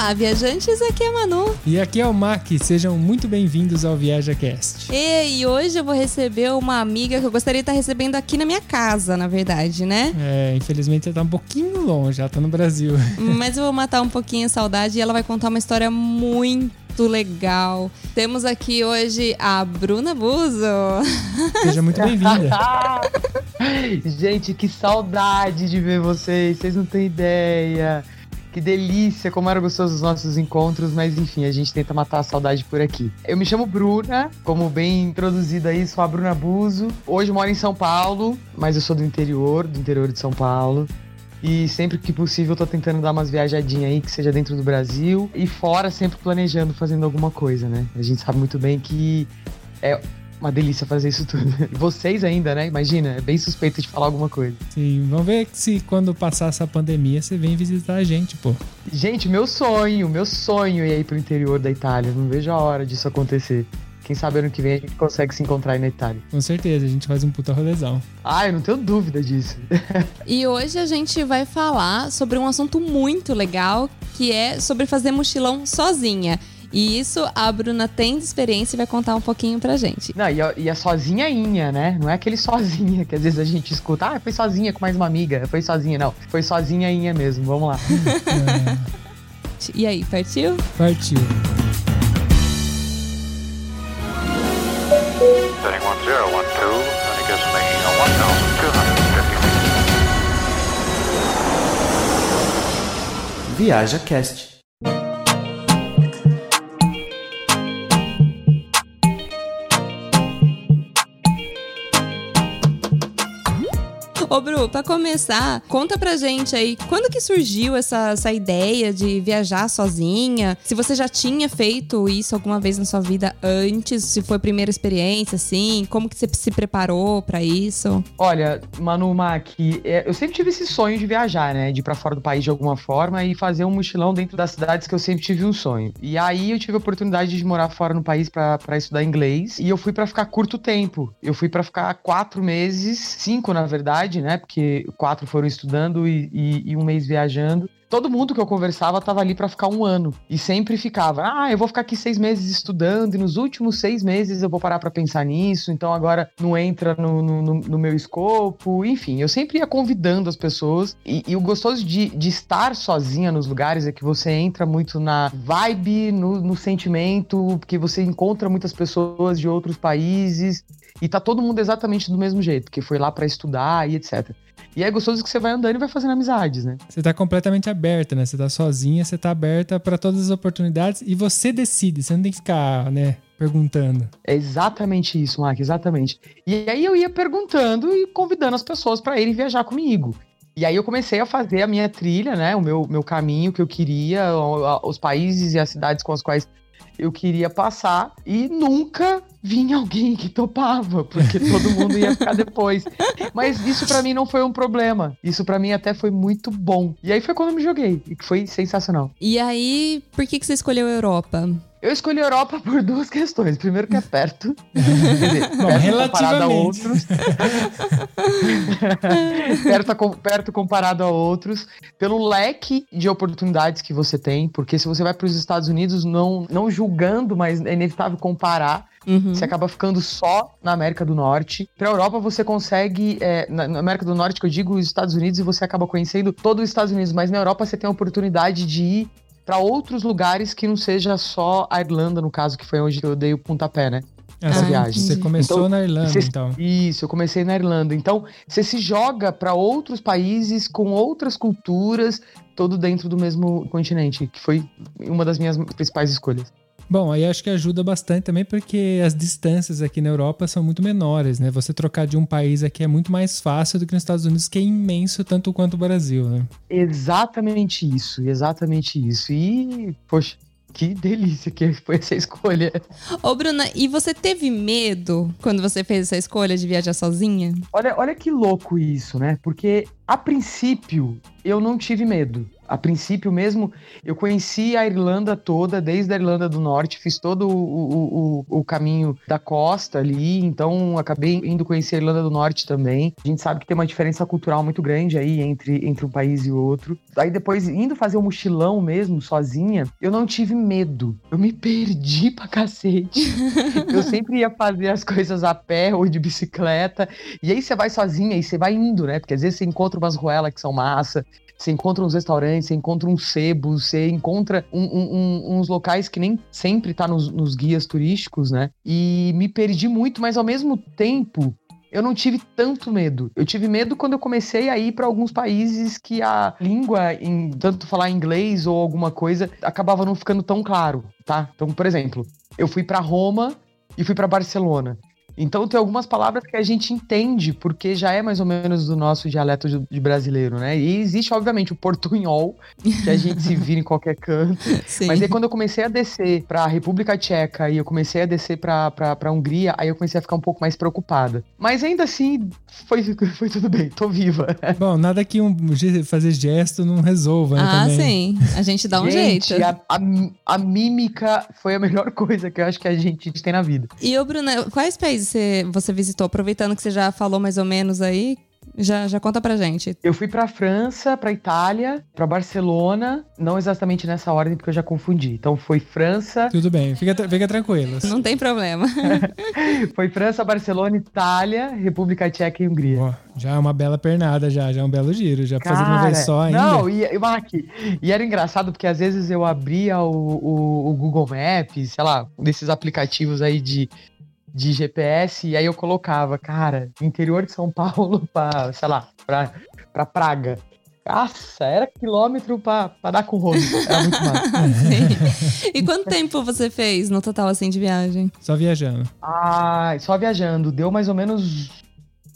Olá, viajantes, aqui é a Manu. E aqui é o Mac, sejam muito bem-vindos ao ViajaCast. E, e hoje eu vou receber uma amiga que eu gostaria de estar recebendo aqui na minha casa, na verdade, né? É, infelizmente ela tá um pouquinho longe, ela tá no Brasil. Mas eu vou matar um pouquinho a saudade e ela vai contar uma história muito legal. Temos aqui hoje a Bruna Buzo. Seja muito bem-vinda. Gente, que saudade de ver vocês, vocês não têm ideia. Que delícia, como eram gostosos os nossos encontros, mas enfim, a gente tenta matar a saudade por aqui. Eu me chamo Bruna, como bem introduzida aí, sou a Bruna Buzo. Hoje moro em São Paulo, mas eu sou do interior, do interior de São Paulo. E sempre que possível eu tô tentando dar umas viajadinhas aí, que seja dentro do Brasil e fora, sempre planejando, fazendo alguma coisa, né? A gente sabe muito bem que é uma delícia fazer isso tudo. Vocês ainda, né? Imagina, é bem suspeito de falar alguma coisa. Sim, vamos ver se quando passar essa pandemia você vem visitar a gente, pô. Gente, meu sonho, meu sonho é ir pro interior da Itália. Não vejo a hora disso acontecer. Quem sabe ano que vem a gente consegue se encontrar aí na Itália. Com certeza, a gente faz um puta rolezão. Ah, eu não tenho dúvida disso. e hoje a gente vai falar sobre um assunto muito legal, que é sobre fazer mochilão sozinha. E isso a Bruna tem de experiência e vai contar um pouquinho pra gente. Não, e a, e a sozinhainha, né? Não é aquele sozinha que às vezes a gente escuta, ah, foi sozinha com mais uma amiga, foi sozinha, não. Foi sozinhainha mesmo, vamos lá. E aí, partiu? Partiu. Setting 1012, and it gives me a 1,250 feet. Viaja Cast. Ô, Bru, pra começar, conta pra gente aí, quando que surgiu essa, essa ideia de viajar sozinha? Se você já tinha feito isso alguma vez na sua vida antes, se foi a primeira experiência, assim, como que você se preparou para isso? Olha, Manu Mac, é, eu sempre tive esse sonho de viajar, né? De ir pra fora do país de alguma forma e fazer um mochilão dentro das cidades que eu sempre tive um sonho. E aí eu tive a oportunidade de morar fora no país para estudar inglês e eu fui para ficar curto tempo. Eu fui para ficar quatro meses, cinco na verdade, né? Porque quatro foram estudando e, e, e um mês viajando todo mundo que eu conversava tava ali para ficar um ano. E sempre ficava, ah, eu vou ficar aqui seis meses estudando, e nos últimos seis meses eu vou parar para pensar nisso, então agora não entra no, no, no, meu escopo. Enfim, eu sempre ia convidando as pessoas. E, e o gostoso de, de, estar sozinha nos lugares é que você entra muito na vibe, no, no sentimento, porque você encontra muitas pessoas de outros países. E tá todo mundo exatamente do mesmo jeito, que foi lá para estudar e etc. E é gostoso que você vai andando e vai fazendo amizades, né? Você tá completamente aberta, né? Você tá sozinha, você tá aberta para todas as oportunidades e você decide, você não tem que ficar, né, perguntando. É exatamente isso, Mark, exatamente. E aí eu ia perguntando e convidando as pessoas para irem viajar comigo. E aí eu comecei a fazer a minha trilha, né? O meu, meu caminho que eu queria, os países e as cidades com as quais eu queria passar e nunca vinha alguém que topava, porque todo mundo ia ficar depois. Mas isso para mim não foi um problema. Isso para mim até foi muito bom. E aí foi quando eu me joguei, e que foi sensacional. E aí, por que, que você escolheu a Europa? Eu escolhi a Europa por duas questões. Primeiro que é perto. dizer, Bom, perto relativamente. comparado a outros. perto, perto comparado a outros. Pelo leque de oportunidades que você tem. Porque se você vai para os Estados Unidos, não, não julgando, mas é inevitável comparar. Uhum. Você acaba ficando só na América do Norte. Para a Europa, você consegue. É, na América do Norte, que eu digo os Estados Unidos, e você acaba conhecendo todo os Estados Unidos. Mas na Europa, você tem a oportunidade de ir para outros lugares que não seja só a Irlanda, no caso, que foi onde eu dei o pontapé, né? Essa ah, viagem. Você começou então, na Irlanda, você, então. Isso, eu comecei na Irlanda. Então, você se joga para outros países com outras culturas, todo dentro do mesmo continente, que foi uma das minhas principais escolhas. Bom, aí acho que ajuda bastante também porque as distâncias aqui na Europa são muito menores, né? Você trocar de um país aqui é muito mais fácil do que nos Estados Unidos, que é imenso tanto quanto o Brasil, né? Exatamente isso, exatamente isso. E, poxa, que delícia que foi essa escolha. Ô, Bruna, e você teve medo quando você fez essa escolha de viajar sozinha? Olha, olha que louco isso, né? Porque a princípio eu não tive medo. A princípio mesmo, eu conheci a Irlanda toda, desde a Irlanda do Norte, fiz todo o, o, o, o caminho da costa ali, então acabei indo conhecer a Irlanda do Norte também. A gente sabe que tem uma diferença cultural muito grande aí entre, entre um país e outro. Aí depois, indo fazer o um mochilão mesmo, sozinha, eu não tive medo. Eu me perdi pra cacete. eu sempre ia fazer as coisas a pé ou de bicicleta. E aí você vai sozinha e você vai indo, né? Porque às vezes você encontra umas ruelas que são massa, você encontra uns restaurantes, você encontra uns sebos, você encontra um, um, uns locais que nem sempre tá nos, nos guias turísticos, né? E me perdi muito, mas ao mesmo tempo eu não tive tanto medo. Eu tive medo quando eu comecei a ir para alguns países que a língua, em tanto falar inglês ou alguma coisa, acabava não ficando tão claro, tá? Então, por exemplo, eu fui para Roma e fui para Barcelona. Então tem algumas palavras que a gente entende, porque já é mais ou menos do nosso dialeto de, de brasileiro, né? E existe, obviamente, o portunhol, que a gente se vira em qualquer canto. Sim. Mas aí quando eu comecei a descer pra República Tcheca e eu comecei a descer pra, pra, pra Hungria, aí eu comecei a ficar um pouco mais preocupada. Mas ainda assim, foi, foi tudo bem, tô viva. Bom, nada que um fazer gesto não resolva, né? Ah, também. sim. A gente dá um gente, jeito. A, a, a mímica foi a melhor coisa que eu acho que a gente tem na vida. E, ô, Bruna, quais países países você, você visitou? Aproveitando que você já falou mais ou menos aí, já, já conta pra gente. Eu fui pra França, pra Itália, pra Barcelona, não exatamente nessa ordem, porque eu já confundi. Então foi França. Tudo bem, fica, fica tranquilo. Não tem problema. foi França, Barcelona, Itália, República Tcheca e Hungria. já é uma bela pernada, já, já é um belo giro. Já Cara, fazer uma vez só ainda. Não, e, e, Mark, e era engraçado porque às vezes eu abria o, o, o Google Maps, sei lá, desses aplicativos aí de de GPS, e aí eu colocava, cara, interior de São Paulo pra, sei lá, pra, pra Praga. Nossa, era quilômetro pra, pra dar com o rosto. Era muito massa. e quanto tempo você fez no total, assim, de viagem? Só viajando. Ah, só viajando. Deu mais ou menos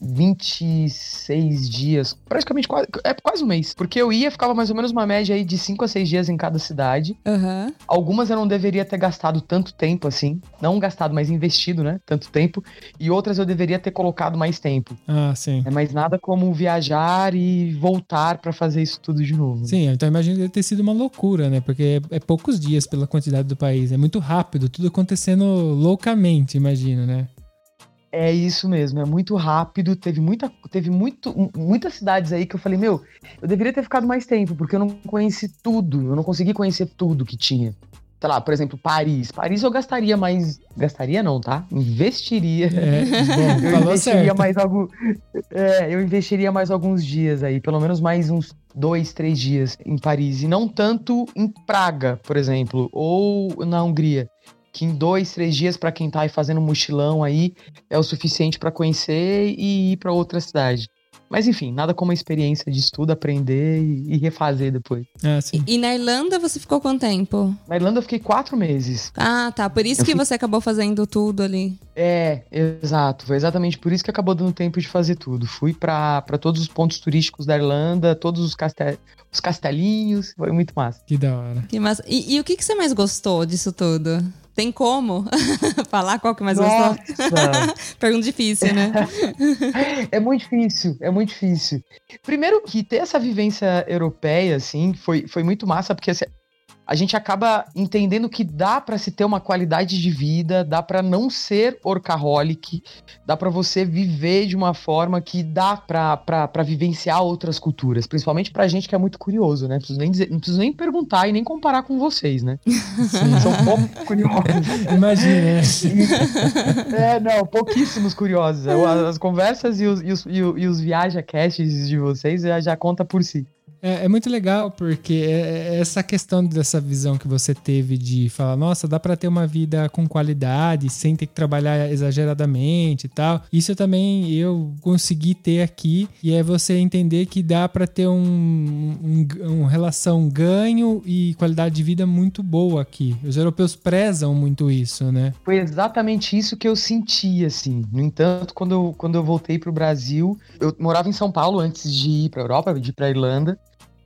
26 dias, praticamente quase, é quase um mês. Porque eu ia, ficava mais ou menos uma média aí de 5 a 6 dias em cada cidade. Uhum. Algumas eu não deveria ter gastado tanto tempo assim. Não gastado, mas investido, né? Tanto tempo. E outras eu deveria ter colocado mais tempo. Ah, sim. É mais nada como viajar e voltar para fazer isso tudo de novo. Sim, então imagino que deve ter sido uma loucura, né? Porque é, é poucos dias pela quantidade do país. É muito rápido, tudo acontecendo loucamente, imagino, né? É isso mesmo, é muito rápido. Teve, muita, teve muito, muitas cidades aí que eu falei, meu, eu deveria ter ficado mais tempo, porque eu não conheci tudo, eu não consegui conhecer tudo que tinha. Sei lá, por exemplo, Paris. Paris eu gastaria mais. Gastaria não, tá? Investiria. É, bom, eu investiria certo. mais algum. É, eu investiria mais alguns dias aí, pelo menos mais uns dois, três dias em Paris. E não tanto em Praga, por exemplo, ou na Hungria que em dois, três dias para quem tá aí fazendo mochilão aí é o suficiente para conhecer e ir para outra cidade. Mas enfim, nada como a experiência de estudo, aprender e, refazer depois. É, e, e, na Irlanda você ficou quanto tempo? Na Irlanda eu fiquei quatro meses. Ah, tá. Por isso eu que fui... você acabou fazendo tudo ali. É, exato. Foi exatamente por isso que acabou dando tempo de fazer tudo. Fui para todos os pontos turísticos da Irlanda, todos os, castel... os castelinhos. Foi muito massa. Que da hora. Que massa. E, e o que, que você mais gostou disso tudo? Tem como falar qual que mais Nossa. gostou? Pergunta difícil, né? é muito difícil, é muito difícil. Primeiro que ter essa vivência europeia, assim, foi, foi muito massa, porque assim, a gente acaba entendendo que dá para se ter uma qualidade de vida, dá para não ser orcaholic, dá para você viver de uma forma que dá para vivenciar outras culturas, principalmente pra gente que é muito curioso, né? Não preciso nem, dizer, não preciso nem perguntar e nem comparar com vocês, né? São poucos curiosos. Imagina. é, não, pouquíssimos curiosos. As conversas e os, e os, e os, e os viaja-casts de vocês já, já conta por si. É, é, muito legal porque é, é essa questão dessa visão que você teve de falar, nossa, dá para ter uma vida com qualidade sem ter que trabalhar exageradamente e tal. Isso também eu consegui ter aqui e é você entender que dá para ter um, um, um, relação ganho e qualidade de vida muito boa aqui. Os europeus prezam muito isso, né? Foi exatamente isso que eu senti, assim. No entanto, quando eu, quando eu voltei pro Brasil, eu morava em São Paulo antes de ir pra Europa, de ir pra Irlanda.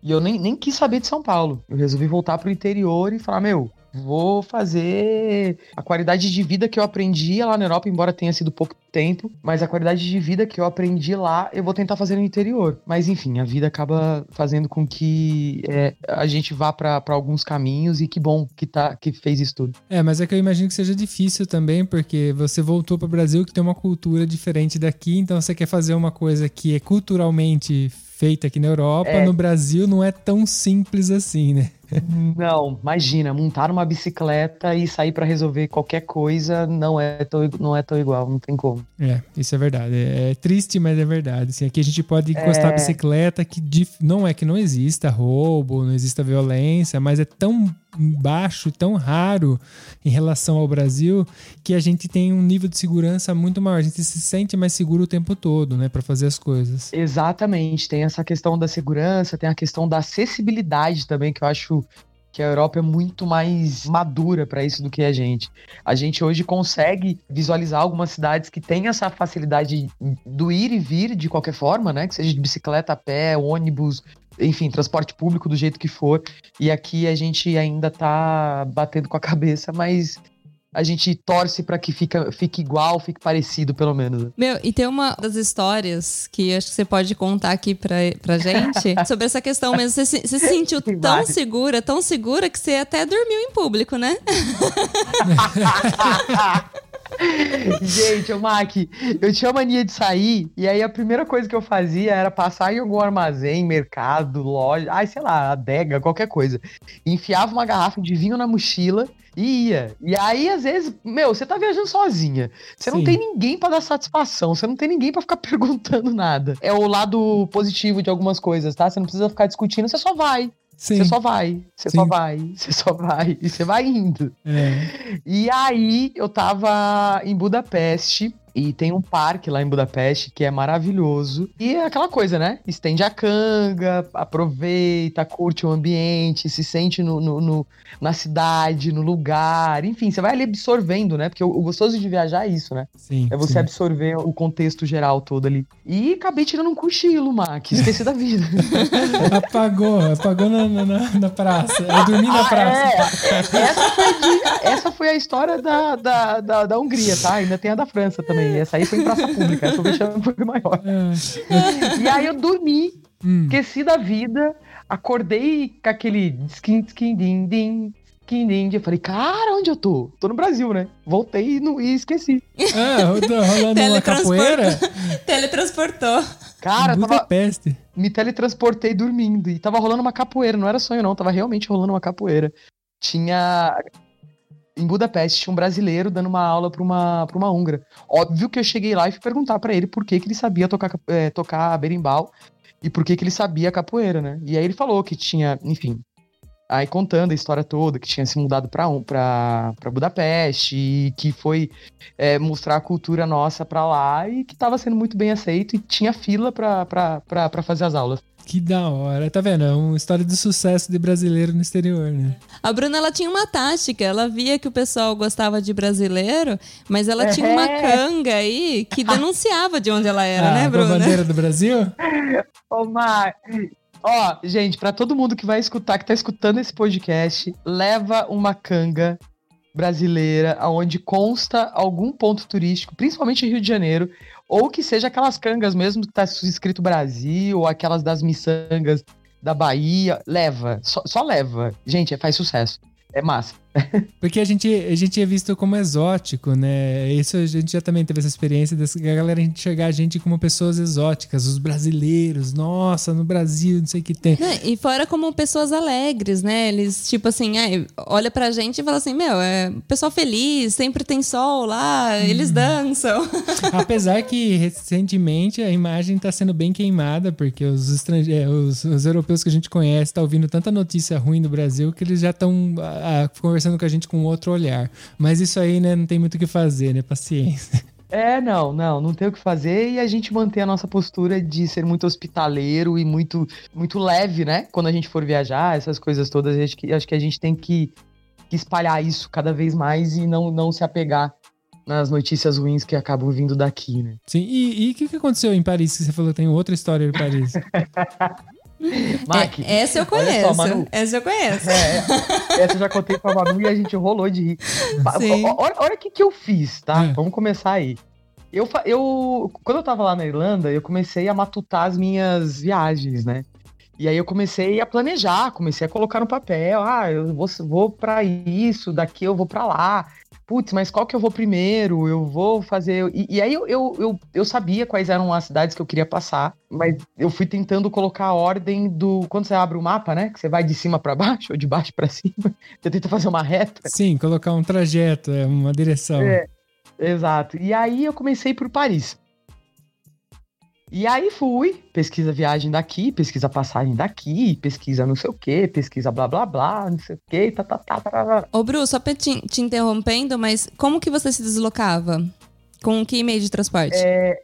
E eu nem, nem quis saber de São Paulo. Eu resolvi voltar pro interior e falar, meu, vou fazer a qualidade de vida que eu aprendi lá na Europa, embora tenha sido pouco tempo, mas a qualidade de vida que eu aprendi lá, eu vou tentar fazer no interior. Mas enfim, a vida acaba fazendo com que é, a gente vá para alguns caminhos e que bom que tá que fez isso tudo. É, mas é que eu imagino que seja difícil também, porque você voltou para o Brasil que tem uma cultura diferente daqui, então você quer fazer uma coisa que é culturalmente feita aqui na Europa, É. no Brasil não é tão simples assim, né? Não, imagina, montar uma bicicleta e sair para resolver qualquer coisa não é tão, não é tão igual, não tem como. É, isso é verdade. É, é triste, mas é verdade. Assim, aqui a gente pode encostar a É. bicicleta que não é que não exista roubo, não exista violência, mas é tão baixo, tão raro em relação ao Brasil que a gente tem um nível de segurança muito maior. A gente se sente mais seguro o tempo todo, né, para fazer as coisas. Exatamente, tem essa questão da segurança, tem a questão da acessibilidade também, que eu acho que a Europa é muito mais madura para isso do que a gente. A gente hoje consegue visualizar algumas cidades que têm essa facilidade do ir e vir de qualquer forma, né? Que seja de bicicleta, pé, ônibus, enfim, transporte público do jeito que for. E aqui a gente ainda tá batendo com a cabeça, mas a gente torce para que fica, fique igual, fique parecido, pelo menos. Meu, e tem uma das histórias que acho que você pode contar aqui pra, pra gente sobre essa questão mesmo. Você se, você se sentiu tão várias. segura, tão segura que você até dormiu em público, né? Gente, ô Mac, eu tinha mania de sair, e aí a primeira coisa que eu fazia era passar em algum armazém, mercado, loja, ai, sei lá, adega, qualquer coisa. Enfiava uma garrafa de vinho na mochila e ia. E aí, às vezes, meu, você tá viajando sozinha. Você não Sim. tem ninguém pra dar satisfação, você não tem ninguém pra ficar perguntando nada. É o lado positivo de algumas coisas, tá? Você não precisa ficar discutindo, você só vai. Sim. Você só vai, você Sim. só vai, você só vai, e você vai indo. É. E aí eu tava em Budapeste e tem um parque lá em Budapeste que é maravilhoso. E é aquela coisa, né? Estende a canga, aproveita, curte o ambiente, se sente no, no- no- na cidade, no lugar. Enfim, você vai ali absorvendo, né? Porque o, o gostoso de viajar é isso, né? Sim. É você sim. absorver o contexto geral todo ali. E acabei tirando um cochilo, Mac. Esqueci da vida. Apagou, apagou na, na- na, praça. Eu dormi na Ah, praça. é. Essa foi, de- essa foi a história da, da, da, da Hungria, tá? Ainda tem a da França também. Essa aí foi em praça pública. Essa o vexame foi maior. É. E aí eu dormi, Hum. esqueci da vida, acordei com aquele skin, skin, din, din, skin, din. Eu falei, cara, onde eu tô? Tô no Brasil, né? Voltei e, não, e esqueci. Ah, ro- rolando uma capoeira? Teletransportou. Cara, tava, Budapeste. me teletransportei dormindo. E tava rolando uma capoeira. Não era sonho, não. Tava realmente rolando uma capoeira. Tinha. Em Budapeste, tinha um brasileiro dando uma aula pra uma, uma húngara. Óbvio que eu cheguei lá e fui perguntar pra ele por que, que ele sabia tocar, eh, tocar berimbau e por que, que ele sabia capoeira, né? E aí ele falou que tinha, enfim. Aí contando a história toda, que tinha se mudado pra, um- pra, pra Budapeste e que foi eh, mostrar a cultura nossa pra lá e que tava sendo muito bem aceito e tinha fila pra fazer as aulas. Que da hora. Tá vendo? É uma história de sucesso de brasileiro no exterior, né? A Bruna, ela tinha uma tática. Ela via que o pessoal gostava de brasileiro, mas ela tinha uma É. canga aí que denunciava de onde ela era, ah, né, com a Bruna? bandeira do Brasil? Ô, Mar... Ó, gente, pra todo mundo que vai escutar, que tá escutando esse podcast, leva uma canga brasileira aonde consta algum ponto turístico, principalmente em Rio de Janeiro, ou que seja aquelas cangas mesmo que tá escrito Brasil, ou aquelas das miçangas da Bahia, leva, só, só leva. Gente, faz sucesso. É massa. Porque a gente, a gente é visto como exótico, né? Isso a gente já também teve essa experiência da galera enxergar a gente como pessoas exóticas, os brasileiros, nossa, no Brasil, não sei o que tem. Não, e fora como pessoas alegres, né? Eles, tipo assim, ai, olha pra gente e fala assim: Meu, é pessoal feliz, sempre tem sol lá, eles dançam. Apesar que recentemente a imagem tá sendo bem queimada, porque os estrangeiros, os, os europeus que a gente conhece, tá ouvindo tanta notícia ruim do Brasil que eles já estão conversando com a gente com outro olhar. Mas isso aí, né, não tem muito o que fazer, né? Paciência. É, não, não, não tem o que fazer e a gente manter a nossa postura de ser muito hospitaleiro e muito, muito leve, né? Quando a gente for viajar, essas coisas todas, acho que, acho que a gente tem que, que espalhar isso cada vez mais e não, não se apegar nas notícias ruins que acabam vindo daqui, né? Sim, e o que, que aconteceu em Paris? Que você falou que tem outra história em Paris. Mac, É, essa eu conheço. só, Manu. essa eu conheço. É, essa eu já contei pra Manu e a gente rolou de rir. Sim. Olha, olha o que, que eu fiz, tá? É. Vamos começar aí. Eu, eu, quando eu tava lá na Irlanda, eu comecei a matutar as minhas viagens, né? E aí eu comecei a planejar, comecei a colocar no papel. Ah, eu vou, vou para isso, daqui eu vou pra lá. Putz, mas qual que eu vou primeiro? Eu vou fazer. E, e aí eu, eu, eu, eu sabia quais eram as cidades que eu queria passar, mas eu fui tentando colocar a ordem do. Quando você abre o mapa, né? Que você vai de cima pra baixo ou de baixo pra cima. Você tenta fazer uma reta. Sim, colocar um trajeto, é uma direção. É. Exato. E aí eu comecei por Paris. E aí fui, pesquisa viagem daqui, pesquisa passagem daqui, pesquisa não sei o quê, pesquisa blá blá blá, não sei o quê, tá, tá, tá, tá, tá, tá. Ô, Bru, só pra te, te interrompendo, mas como que você se deslocava? Com que meio de transporte? É,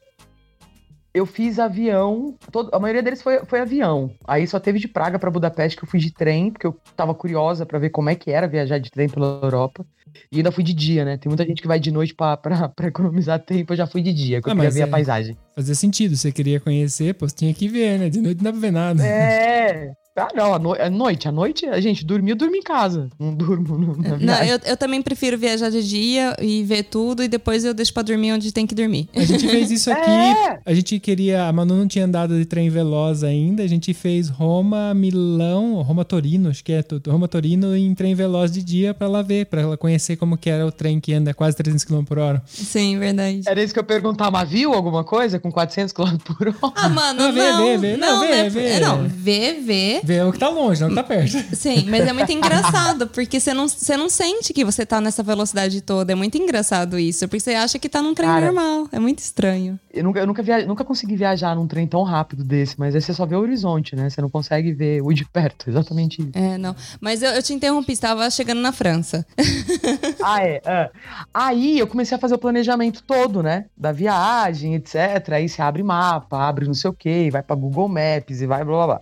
Eu fiz avião, todo- a maioria deles foi, foi avião. Aí só teve de Praga pra Budapeste que eu fui de trem, porque eu tava curiosa pra ver como é que era viajar de trem pela Europa. E ainda fui de dia, né? Tem muita gente que vai de noite pra, pra, pra economizar tempo, eu já fui de dia, que eu Ah, queria mas ver é- a paisagem. Fazia sentido, você queria conhecer, pô, você tinha que ver, né? De noite não dá pra ver nada. É. Ah, não, a, no- a noite, a noite, a gente dormir, eu durmo em casa. Não durmo no, na Não, viagem. eu, eu também prefiro viajar de dia e ver tudo e depois eu deixo pra dormir onde tem que dormir. A gente fez isso aqui, É. a gente queria, a Manu não tinha andado de trem veloz ainda, a gente fez Roma, Milão, Roma Torino, acho que é tudo, Roma Torino em trem veloz de dia pra ela ver, pra ela conhecer como que era o trem que anda quase 300 km por hora. Sim, verdade. Era isso que eu perguntava, mas viu alguma coisa com 400 km por hora? Ah, mano, Não, não. vê, vê, vê. Não, vê, né? vê. Não, vê, vê. Vê o que tá longe, não o que tá perto. Sim, mas é muito engraçado, porque você não, você não sente que você tá nessa velocidade toda. É muito engraçado isso, porque você acha que tá num trem Cara. normal. É muito estranho. Eu nunca, eu nunca, via- nunca consegui viajar num trem tão rápido desse, mas aí você só vê o horizonte, né? Você não consegue ver o de perto, exatamente isso. É, não. Mas eu, eu te interrompi, estava chegando na França. ah, é. ah. Aí eu comecei a fazer o planejamento todo, né? Da viagem, etc. Aí você abre mapa, abre não sei o quê, vai pra Google Maps e vai blá blá blá.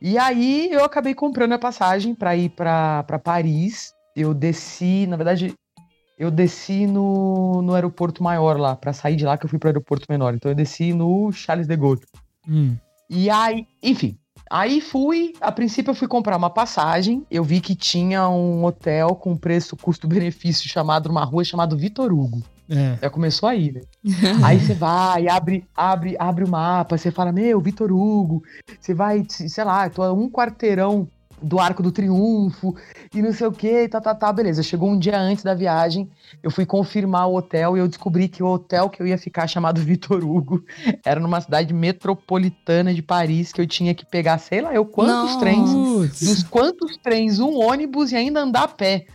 E aí eu acabei comprando a passagem pra ir pra, pra Paris. Eu desci, na verdade, eu desci no, no aeroporto maior lá, pra sair de lá que eu fui pro aeroporto menor. Então eu desci no Charles de Gaulle. Hum. E aí, enfim. Aí fui, a princípio eu fui comprar uma passagem, eu vi que tinha um hotel com preço custo-benefício chamado, numa rua chamado Vitor Hugo. É. Já começou aí, né? aí você vai, abre, abre, abre o mapa, você fala, meu, Vitor Hugo, você vai, sei lá, tô a um quarteirão do Arco do Triunfo e não sei o que, tá, tá, tá, beleza. Chegou um dia antes da viagem, eu fui confirmar o hotel e eu descobri que o hotel que eu ia ficar, chamado Vitor Hugo, era numa cidade metropolitana de Paris, que eu tinha que pegar, sei lá, eu quantos Nossa. trens, dos quantos trens, um ônibus e ainda andar a pé.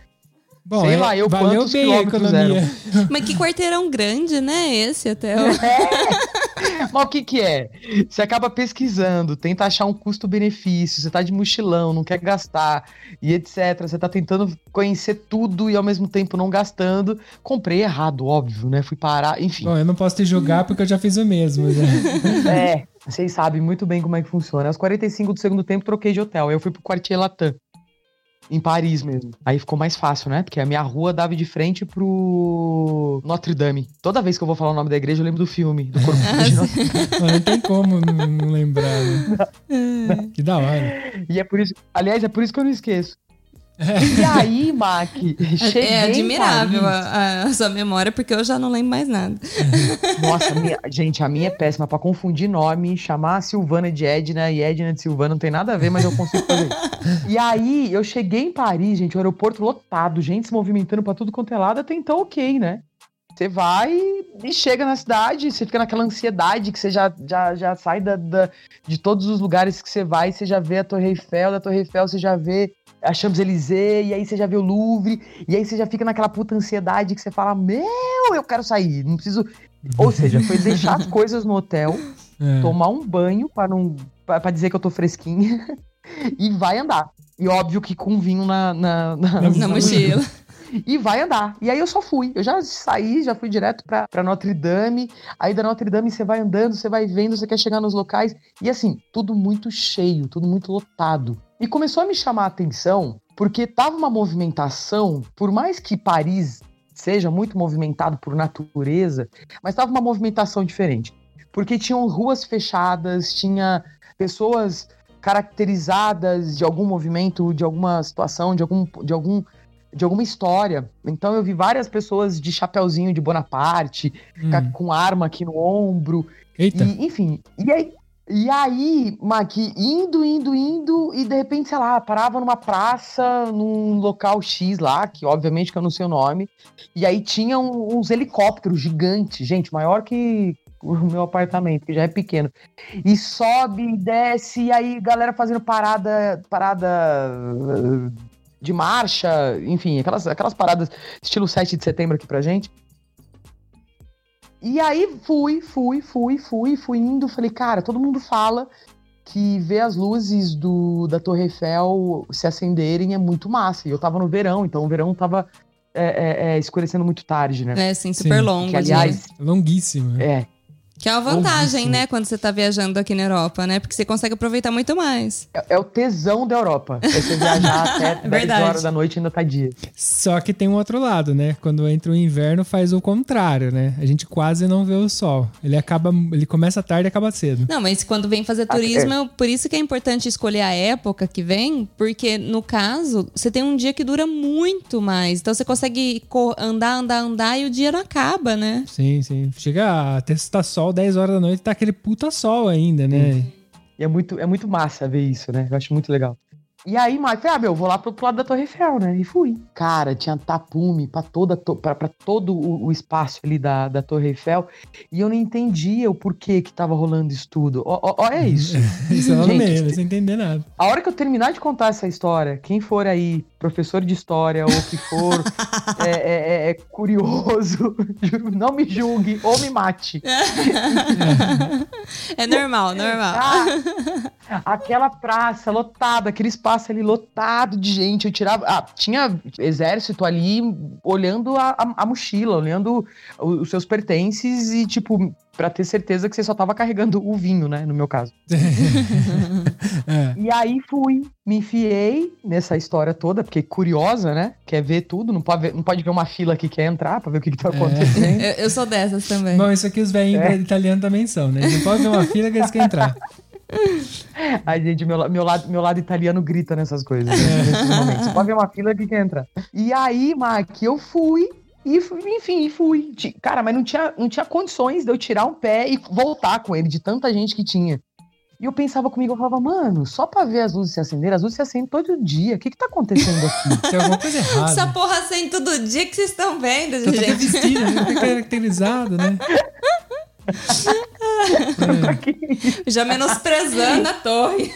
Bom, Sei é- lá, eu valeu quantos bem a economia. Mas que quarteirão grande, né? Esse hotel. Mas o que que é? Você acaba pesquisando, tenta achar um custo-benefício, você tá de mochilão, não quer gastar e etc. Você tá tentando conhecer tudo e ao mesmo tempo não gastando. Comprei errado, óbvio, né? Fui parar, enfim. Bom, eu não posso te julgar porque eu já fiz o mesmo. Já. É, vocês sabem muito bem como é que funciona. Aos 45 do segundo tempo, troquei de hotel. Aí eu fui pro Quartier Latam. Em Paris mesmo. Aí ficou mais fácil, né? Porque a minha rua dava de frente pro Notre Dame. Toda vez que eu vou falar o nome da igreja, eu lembro do filme, do Corpo de Notre Mas não tem como não, não lembrar. Né? Que da hora. E é por isso. Aliás, é por isso que eu não esqueço. E aí, Mac, cheguei É admirável a, a sua memória, porque eu já não lembro mais nada. Nossa, minha- gente, a minha é péssima pra confundir nome, chamar a Silvana de Edna e Edna de Silvana não tem nada a ver, mas eu consigo fazer isso. E aí, eu cheguei em Paris, gente, o aeroporto lotado, gente se movimentando pra tudo quanto é lado, até então ok, né? Você vai e chega na cidade, você fica naquela ansiedade que você já, já, já sai da, da- de todos os lugares que você vai, você já vê a Torre Eiffel, da Torre Eiffel você já vê a Champs-Élysées, e aí você já vê o Louvre, e aí você já fica naquela puta ansiedade que você fala, meu, eu quero sair, não preciso... Ou seja, foi deixar as coisas no hotel, É. tomar um banho para não para dizer que eu tô fresquinha e vai andar. E óbvio que com vinho na, na, na- Na Na mochila. E vai andar. E aí eu só fui. Eu já saí, já fui direto pra, pra Notre Dame. Aí da Notre Dame você vai andando, você vai vendo, você quer chegar nos locais. E assim, tudo muito cheio, tudo muito lotado. E começou a me chamar a atenção porque tava uma movimentação, por mais que Paris seja muito movimentado por natureza, mas tava uma movimentação diferente. Porque tinham ruas fechadas, tinha pessoas caracterizadas de algum movimento, de alguma situação, de algum, de algum de alguma história. Então eu vi várias pessoas de chapeuzinho de Bonaparte, Hum. com arma aqui no ombro, Eita. e, enfim. E aí, e aí, Mac, indo, indo, indo, e de repente, sei lá, parava numa praça, num local X lá, que obviamente que eu não sei o nome, e aí tinha um- uns helicópteros gigantes, gente, maior que o meu apartamento, que já é pequeno. E sobe, e desce, e aí galera fazendo parada, parada de marcha, enfim, aquelas, aquelas paradas estilo 7 de setembro aqui pra gente. E aí fui, fui, fui, fui, fui indo, falei, cara, todo mundo fala que ver as luzes do, da Torre Eiffel se acenderem é muito massa. E eu tava no verão, então o verão tava é, é, é, escurecendo muito tarde, né? É, assim, super Sim. longo. Que, aliás, Longuíssimo. né? é, Que é uma vantagem, longuíssimo. né, quando você tá viajando aqui na Europa, né? Porque você consegue aproveitar muito mais. é, é o tesão da Europa. É você viajar até 10 verdade. horas da noite e ainda tá dia. Só que tem um outro lado, né? Quando entra o inverno, faz o contrário, né? A gente quase não vê o sol. Ele acaba, ele começa tarde e acaba cedo. Não, mas quando vem fazer turismo, é por isso que é importante escolher a época que vem, porque no caso, você tem um dia que dura muito mais. Então você consegue co- andar, andar, andar e o dia não acaba, né? Sim, sim. Chega a testar sol 10 horas da noite, tá aquele puta sol ainda, né? E é muito, é muito massa ver isso, né? Eu acho muito legal. E aí, Mike, falei, ah, meu, vou lá pro, pro lado da Torre Eiffel, né? E fui. Cara, tinha tapume pra, toda, to, pra, pra todo o, o espaço ali da, da Torre Eiffel. E eu não entendia o porquê que tava rolando isso tudo. Ó, é isso. Isso é Gente, meio, sem entender nada. A hora que eu terminar de contar essa história, quem for aí, professor de história, ou que for é, é- é- é curioso, não me julgue ou me mate. É normal, normal. Ah, aquela praça lotada, aquele espaço ali lotado de gente. Eu tirava. Ah, tinha exército ali olhando a, a- a mochila, olhando os seus pertences e, tipo, pra ter certeza que você só tava carregando o vinho, né? No meu caso. É. E aí fui, me enfiei nessa história toda, porque curiosa, né? Quer ver tudo, não pode ver, não pode ver uma fila que quer entrar pra ver o que, que tá acontecendo. Eu, eu sou dessas também. Bom, isso aqui os velhinhos É. italianos também são, né? Não podem ver uma fila que eles querem entrar. Ai, gente, meu, meu, lado, meu lado italiano grita nessas coisas. né, nesses momentos. Você pode ver uma fila que quer entrar. E aí, Mac, eu fui. E, enfim, fui. Cara, mas não tinha, não tinha condições de eu tirar um pé e voltar com ele, de tanta gente que tinha. E eu pensava comigo, eu falava, mano, só pra ver as luzes se acender, as luzes se acendem todo dia. O que que tá acontecendo aqui? Tem alguma coisa errada. Essa porra assim todo dia que vocês estão vendo, Tá até gente. vestido, né? Tá caracterizado, né? Isso? Já menosprezando a torre.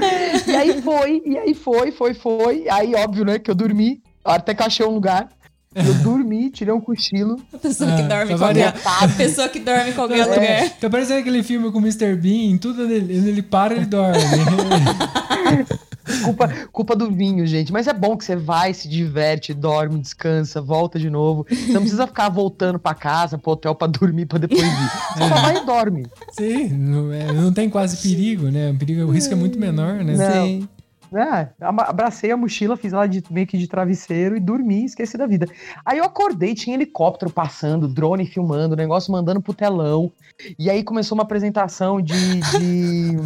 É. E aí foi, e aí foi, foi, foi. Aí, óbvio, né, que eu dormi, até que achei um lugar. Eu dormi, tirei um cochilo. A pessoa que Ah, dorme tá em qualquer... A pessoa que dorme em qualquer É. lugar. Tá parecendo aquele filme com o Mr. Bean, tudo ele, ele para ele dorme. Culpa, culpa do vinho, gente. Mas é bom que você vai, se diverte, dorme, descansa, volta de novo. Você não precisa ficar voltando pra casa, pro hotel pra dormir, pra depois ir. Você só vai e dorme. Sim, não, é- não tem quase perigo, né? O, perigo, o risco é muito menor, né? Não. Sim. É, abracei a mochila, fiz ela de, meio que de travesseiro e dormi, esqueci da vida. Aí eu acordei, tinha helicóptero passando, drone filmando, negócio mandando pro telão. E aí começou uma apresentação de. de...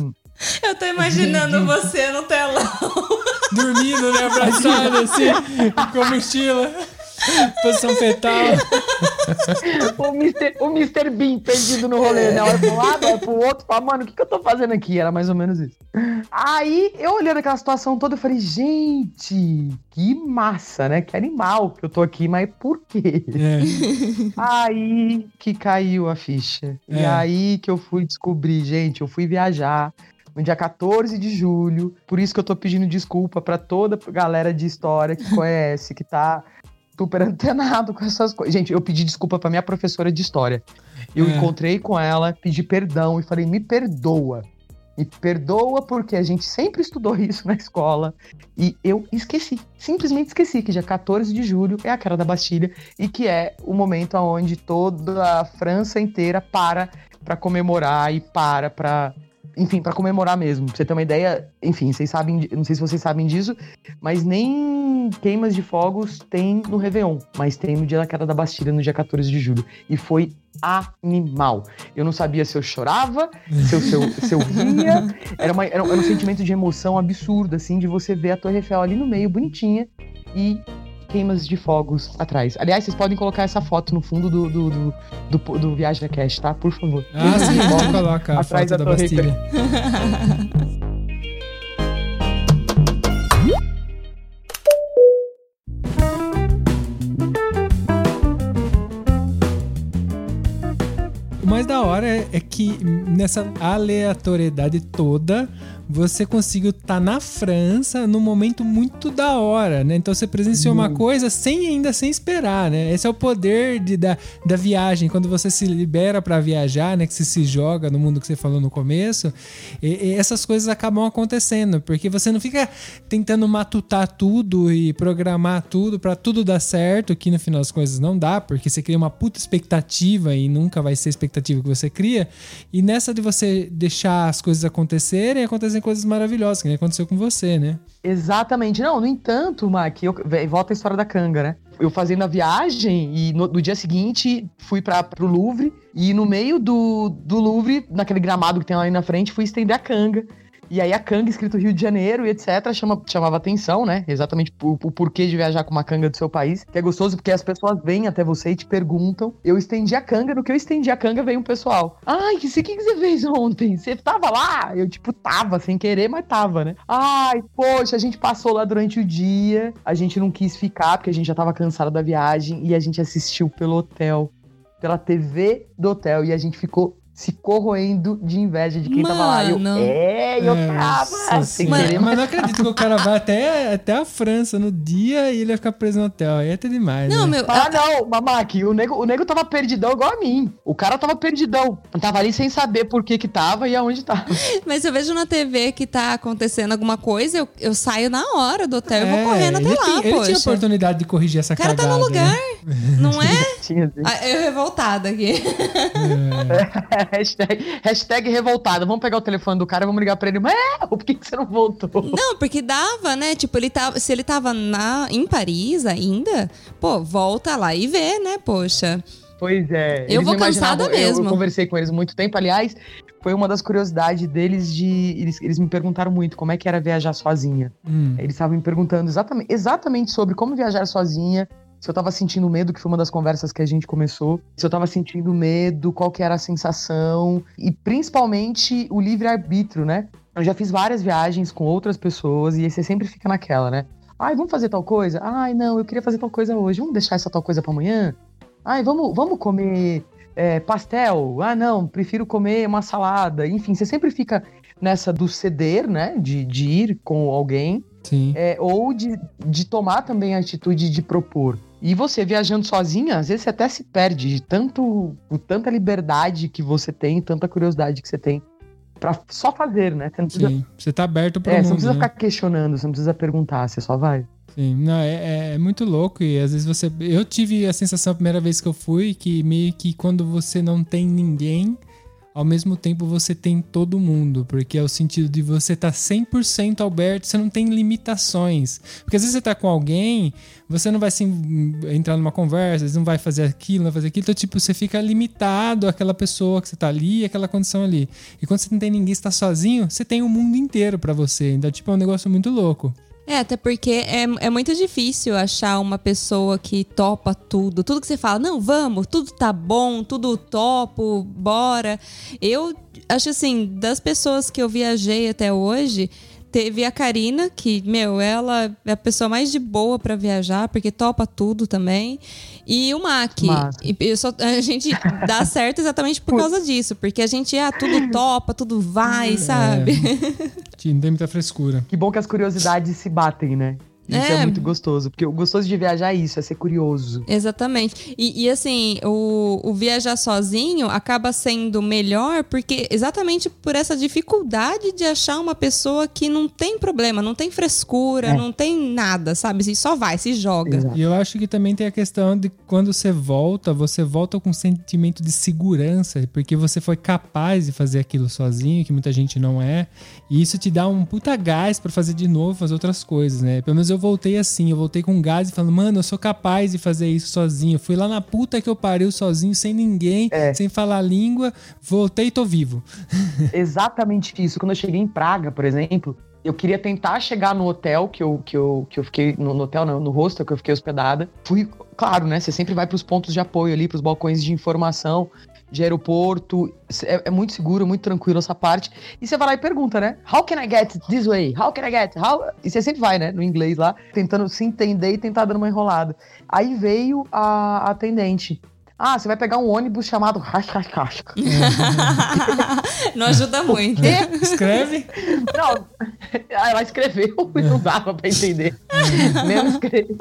Eu tô imaginando você no telão. Dormindo, né? Abraçado assim, com a mochila. Posição fetal. o, Mr., o Mr. Bean perdido no rolê, né? Olha pra um lado, olha pro outro, fala, mano, o que, que eu tô fazendo aqui? Era mais ou menos isso. Aí, eu olhando aquela situação toda, eu falei, gente, que massa, né? Que animal que eu tô aqui, mas por quê? É. Aí que caiu a ficha. E É. aí que eu fui descobrir, gente, eu fui viajar no dia 14 de julho. Por isso que eu tô pedindo desculpa pra toda a galera de história que conhece, que tá super antenado com essas coisas. Gente, eu pedi desculpa pra minha professora de história. Eu É. encontrei com ela, pedi perdão e falei: "Me perdoa". Me perdoa porque a gente sempre estudou isso na escola e eu esqueci, simplesmente esqueci que dia 14 de julho é a queda da Bastilha e que é o momento onde toda a França inteira para para comemorar e para para enfim, pra comemorar mesmo. Pra você ter uma ideia, enfim, vocês sabem, não sei se vocês sabem disso, mas nem queimas de fogos tem no Réveillon, mas tem no dia da queda da Bastilha, no dia 14 de julho. E foi animal. Eu não sabia se eu chorava, se eu, se eu, se eu ria. Era, uma- era um- era um sentimento de emoção absurdo, assim, de você ver a Torre Eiffel ali no meio, bonitinha, e queimas de fogos atrás. Aliás, vocês podem colocar essa foto no fundo do, do, do, do, do Viagem da Cast, tá? Por favor. Ah, sim, bom, coloca a Atrás foto da da Torre Bastilha. O mais da hora é, é que nessa aleatoriedade toda, você conseguiu estar na França num momento muito da hora, né? Então você presenciou uma coisa sem ainda sem esperar, né? Esse é o poder de, da, da viagem, quando você se libera para viajar, né? Que você se joga no mundo que você falou no começo, e, e essas coisas acabam acontecendo, porque você não fica tentando matutar tudo e programar tudo para tudo dar certo, que no final das coisas não dá, porque você cria uma puta expectativa e nunca vai ser a expectativa que você cria. E nessa de você deixar as coisas acontecerem, acontecem coisas maravilhosas, que nem aconteceu com você, né? Exatamente. Não, no entanto, Mac, eu, volta a história da canga, né? Eu fazendo a viagem e no, no dia seguinte fui para pro Louvre e no meio do, do Louvre, naquele gramado que tem lá na frente, fui estender a canga. E aí a canga escrito Rio de Janeiro e etc. Chama, chamava atenção, né? Exatamente o, o porquê de viajar com uma canga do seu país. Que é gostoso porque as pessoas vêm até você e te perguntam. Eu estendi a canga, no que eu estendi a canga veio um pessoal. Ai, que, que, que você fez ontem? Você tava lá? Eu, tipo, tava, sem querer, mas tava, né? Ai, poxa, a gente passou lá durante o dia. A gente não quis ficar porque a gente já tava cansado da viagem. E a gente assistiu pelo hotel. Pela TV do hotel. E a gente ficou se corroendo de inveja de quem tava lá. E Eu, Mano. é, eu É, tava. Sem senhora. querer, mas não acredito que o cara vai até, até a França no dia e ele vai ficar preso no hotel. Aí é até demais. Não, né? meu. Ah, não, Mamaki, o nego, o nego tava perdidão igual a mim. O cara tava perdidão. Tava ali sem saber por que que tava e aonde tava. Mas eu vejo na TV que tá acontecendo alguma coisa, eu, eu saio na hora do hotel e vou É, correndo até ele lá, tinha, Ele poxa. tinha oportunidade de corrigir essa o cara tá no lugar, né? não é? Assim. Ah, eu revoltada aqui. hashtag, hashtag revoltada. Vamos pegar o telefone do cara e vamos ligar pra ele. Mas é, por que, que você não voltou? Não, porque dava, né? Tipo, ele tava, se ele tava na, em Paris ainda, pô, volta lá e vê, né? Poxa. Pois é. Eu vou cansada eu- mesmo. Eu, conversei com eles há muito tempo. Aliás, foi uma das curiosidades deles de. Eles, eles me perguntaram muito como é que era viajar sozinha. Hum. Eles estavam me perguntando exatamente, exatamente sobre como viajar sozinha. Se eu tava sentindo medo, que foi uma das conversas que a gente começou. Se eu tava sentindo medo, qual que era a sensação. E principalmente o livre-arbítrio, né? Eu já fiz várias viagens com outras pessoas e aí você sempre fica naquela, né? Ai, vamos fazer tal coisa? Ai, não, eu queria fazer tal coisa hoje. Vamos deixar essa tal coisa pra amanhã? Ai, vamos, vamos comer é, pastel? Ah, não, prefiro comer uma salada. Enfim, você sempre fica nessa do ceder, né? De, de ir com alguém Sim. é, ou de, de tomar também a atitude de propor. E você viajando sozinha, às vezes você até se perde de tanto, de tanta liberdade que você tem, tanta curiosidade que você tem pra só fazer, né? Você não precisa, Sim. Você tá aberto pro é, mundo. você não precisa né? ficar questionando, você não precisa perguntar, você só vai. Sim, não, é, é- é muito louco e às vezes você. Eu tive a sensação a primeira vez que eu fui que meio que quando você não tem ninguém, ao mesmo tempo você tem todo mundo, porque é o sentido de você estar tá 100% aberto, você não tem limitações. Porque às vezes você tá com alguém, você não vai se entrar numa conversa, não vai fazer aquilo, não vai fazer aquilo, então tipo, você fica limitado àquela pessoa que você tá ali, àquela condição ali. E quando você não tem ninguém, você tá sozinho, você tem o mundo inteiro pra você. Então, tipo, é um negócio muito louco. É, até porque é, é muito difícil achar uma pessoa que topa tudo. Tudo que você fala, não, vamos, tudo tá bom, tudo topo, bora. Eu acho assim, das pessoas que eu viajei até hoje, teve a Karina, que, meu, ela é a pessoa mais de boa pra viajar, porque topa tudo também. E o Mac. E eu só- a gente dá certo exatamente por causa disso, porque a gente, ah, tudo topa, tudo vai, sabe? Que não tem muita frescura. Que bom que as curiosidades se batem, né? Isso é. É. muito gostoso, porque o gostoso de viajar é isso, é ser curioso. Exatamente. E, e, assim, o, o viajar sozinho acaba sendo melhor porque exatamente por essa dificuldade de achar uma pessoa que não tem problema, não tem frescura, É. não tem nada, sabe? Assim, só vai, se joga. Exato. E eu acho que também tem a questão de quando você volta, você volta com um sentimento de segurança, porque você foi capaz de fazer aquilo sozinho, que muita gente não é. E isso te dá um puta gás pra fazer de novo, fazer outras coisas, né? Pelo menos eu voltei assim, eu voltei com gás e falando, mano, eu sou capaz de fazer isso sozinho. Fui lá na puta que eu pariu sozinho, sem ninguém, É. sem falar língua, voltei e tô vivo. Exatamente isso. Quando eu cheguei em Praga, por exemplo, eu queria tentar chegar no hotel que eu, que eu, que eu fiquei. No, no hotel, não, no hostel que eu fiquei hospedada. Fui, claro, né? Você sempre vai pros pontos de apoio ali, pros balcões de informação, de aeroporto. É, é muito seguro, muito tranquilo essa parte. E você vai lá e pergunta, né? How can I get this way? How can I get? How? E você sempre vai, né? No inglês lá, tentando se entender e tentar dando uma enrolada. Aí veio a atendente. Ah, você vai pegar um ônibus chamado Rascascasca. não ajuda muito. Escreve. Não, ela escreveu e não dava pra entender. Mesmo escrever.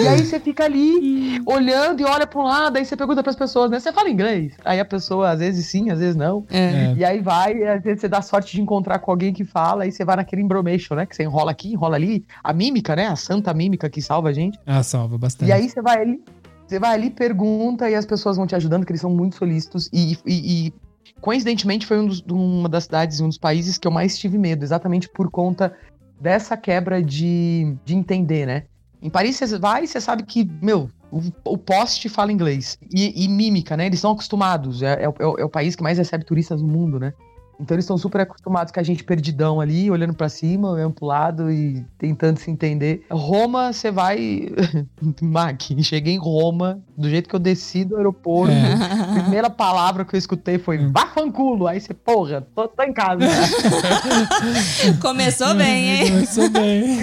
E aí você fica ali olhando e olha pra um lado, aí você pergunta pras pessoas, né? Você fala inglês? Aí a pessoa, às vezes sim, às vezes não. É. É. E aí vai, às vezes você dá sorte de encontrar com alguém que fala, aí você vai naquele embromation, né? Que você enrola aqui, enrola ali. A mímica, né? A santa mímica que salva a gente. Ah, salva bastante. E aí você vai ali, você vai ali, pergunta e as pessoas vão te ajudando, porque eles são muito solícitos. E, e- e, coincidentemente foi um dos- uma das cidades, um dos países que eu mais tive medo, exatamente por conta dessa quebra de, de entender, né? Em Paris você vai e você sabe que, meu, o, o poste fala inglês. E, e mímica, né? Eles são acostumados. É, é é o- é o país que mais recebe turistas no mundo, né? Então eles estão super acostumados com a gente perdidão ali, olhando pra cima, olhando pro lado e tentando se entender. Roma, você vai. Mac, cheguei em Roma, do jeito que eu desci do aeroporto. É. A primeira palavra que eu escutei foi Hum. vá fanculo. Aí você, porra, tô, tô em casa. Começou bem, hein? Começou bem.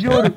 Juro.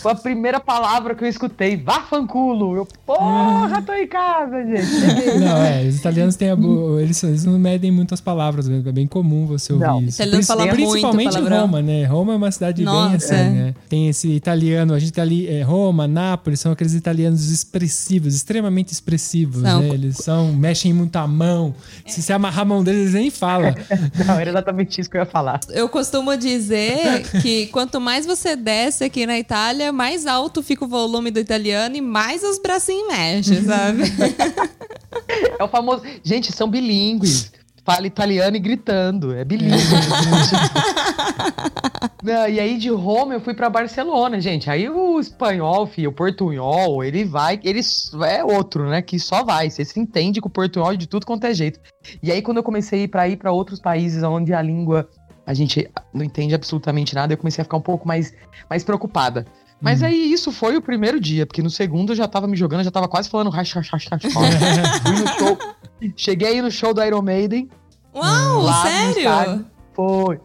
Foi a primeira palavra que eu escutei. Vá fanculo. Eu, porra, tô em casa, gente. Não, é, os italianos têm a eles, eles não medem muitas palavras, mesmo, é bem comum você ouvir Não. isso. Fala muito Principalmente palavrão. Roma, né? Roma é uma cidade bem Nossa, assim, é. né? Tem esse italiano, a gente tá ali, é, Roma, Nápoles, são aqueles italianos expressivos, extremamente expressivos, São. né? Eles são, mexem muito a mão. Se você amarrar a mão deles, eles nem falam. Não, era exatamente isso que eu ia falar. Eu costumo dizer que quanto mais você desce aqui na Itália, mais alto fica o volume do italiano e mais os bracinhos mexem, sabe? É o famoso. Gente, são bilíngues. Fala italiano e gritando. É bilíngue. Não, e aí de Roma eu fui pra Barcelona, gente. Aí o espanhol, filho, o portunhol, ele vai. Ele é outro, né? Que só vai. Você se entende com o portunhol de tudo quanto é jeito. E aí quando eu comecei pra ir pra outros países onde a língua a gente não entende absolutamente nada, eu comecei a ficar um pouco mais, mais preocupada. Mas Hum. aí isso foi o primeiro dia, porque no segundo eu já tava me jogando, já tava quase falando racha, racha, racha. Fui no show. Cheguei aí no show do Iron Maiden. Uau, sério? Foi.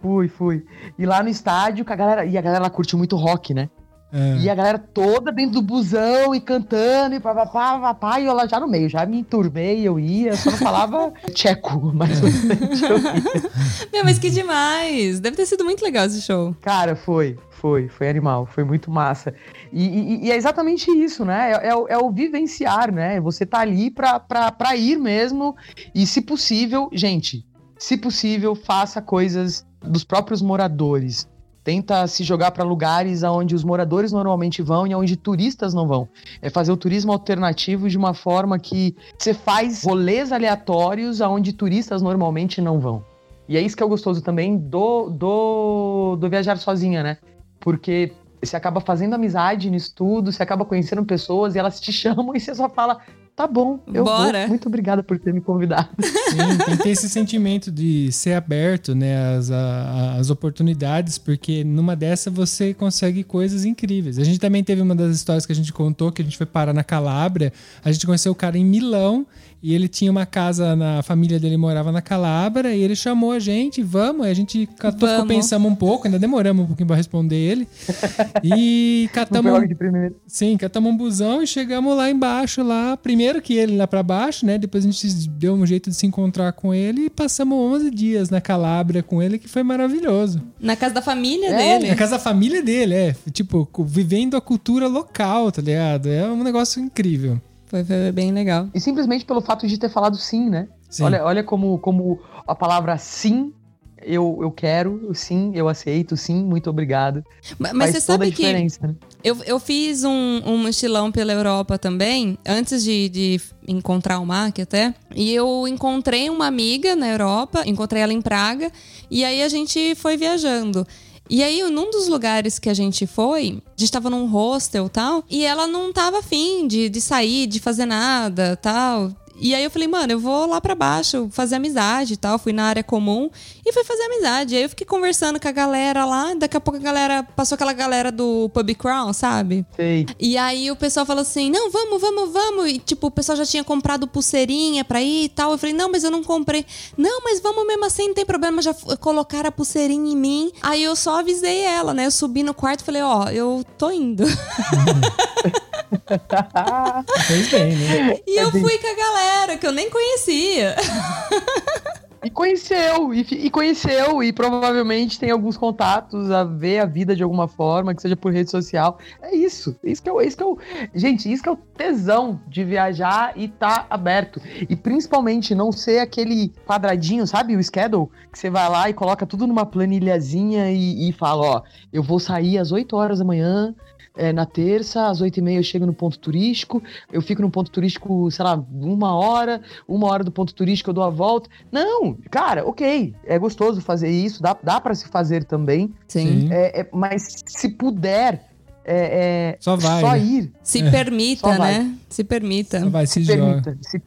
Fui, fui. E lá no estádio, com a galera. E a galera lá curtiu muito rock, né? É. E a galera toda dentro do busão e cantando e papapá, papá, e eu lá já no meio, já me enturmei, eu ia, só não falava tcheco, mas restante eu ia. Meu, mas que demais! Deve ter sido muito legal esse show. Cara, foi, foi, foi animal, foi muito massa. E, e- e é exatamente isso, né? É, é o- é o vivenciar, né? Você tá ali pra, pra, pra ir mesmo, e se possível, gente, se possível, faça coisas dos próprios moradores. Tenta se jogar pra lugares aonde os moradores normalmente vão e aonde turistas não vão. É fazer o turismo alternativo de uma forma que você faz rolês aleatórios aonde turistas normalmente não vão. E é isso que é o gostoso também do, do, do viajar sozinha, né? Porque você acaba fazendo amizade nisso tudo, você acaba conhecendo pessoas e elas te chamam e você só fala, tá bom, eu Bora. vou. Muito obrigada por ter me convidado. Sim, tem que ter esse sentimento de ser aberto, né, às, a- às oportunidades, porque numa dessa você consegue coisas incríveis. A gente também teve uma das histórias que a gente contou, que a gente foi parar na Calábria, a gente conheceu o cara em Milão, E ele tinha uma casa, na a família dele morava na Calabra, e ele chamou a gente, vamos, aí a gente catou, ficou pensamos um pouco, ainda demoramos um pouquinho pra responder ele. E catamos, sim, catamos um busão e chegamos lá embaixo, lá, primeiro que ele lá pra baixo, né? Depois a gente deu um jeito de se encontrar com ele e passamos 11 dias na Calabria com ele, que foi maravilhoso. Na casa da família É, dele. Na casa da família dele, é. Tipo, vivendo a cultura local, tá ligado? É um negócio incrível. Foi, foi bem legal. E simplesmente pelo fato de ter falado sim, né? Sim. Olha, olha como, como a palavra sim, eu, eu quero, sim, eu aceito, sim, muito obrigado. Ma- Mas Faz você toda a sabe que né? eu, eu fiz um, um mochilão pela Europa também, antes de, de encontrar o Mac até. E eu encontrei uma amiga na Europa, encontrei ela em Praga, e aí a gente foi viajando. E aí, num dos lugares que a gente foi, a gente tava num hostel tal, e ela não tava afim de, de sair, de fazer nada tal. E aí eu falei, mano, eu vou lá pra baixo fazer amizade e tal. Fui na área comum e fui fazer amizade. Aí eu fiquei conversando com a galera lá. Daqui a pouco a galera passou aquela galera do Pub Crown, sabe? Sei. E aí o pessoal falou assim: não, vamos, vamos, vamos. E tipo, o pessoal já tinha comprado pulseirinha pra ir e tal. Eu falei: não, mas eu não comprei. Não, mas vamos mesmo assim, não tem problema. Já colocaram a pulseirinha em mim. Aí eu só avisei ela, né? Eu subi no quarto e falei: ó, eu tô indo. Fez bem, né? E eu fui com a galera que eu nem conhecia. E conheceu, e, e conheceu, e provavelmente tem alguns contatos a ver a vida de alguma forma, que seja por rede social. É isso. Isso que é, o- isso que é o. Gente, isso que é o tesão de viajar e tá aberto. E principalmente não ser aquele quadradinho, sabe? O schedule, que você vai lá e coloca tudo numa planilhazinha e, e fala: ó, eu vou sair às 8 horas da manhã. É, na terça, às 8 e meia eu chego no ponto turístico, eu fico no ponto turístico, sei lá, uma hora, uma hora do ponto turístico eu dou a volta. Não, cara, ok, é gostoso fazer isso, dá, dá para se fazer também, Sim. é, é, mas se puder, é, é, Só vai, só né? ir, Se É. permita, Só vai. né? Se permita. Só vai, se, se joga. permita, se,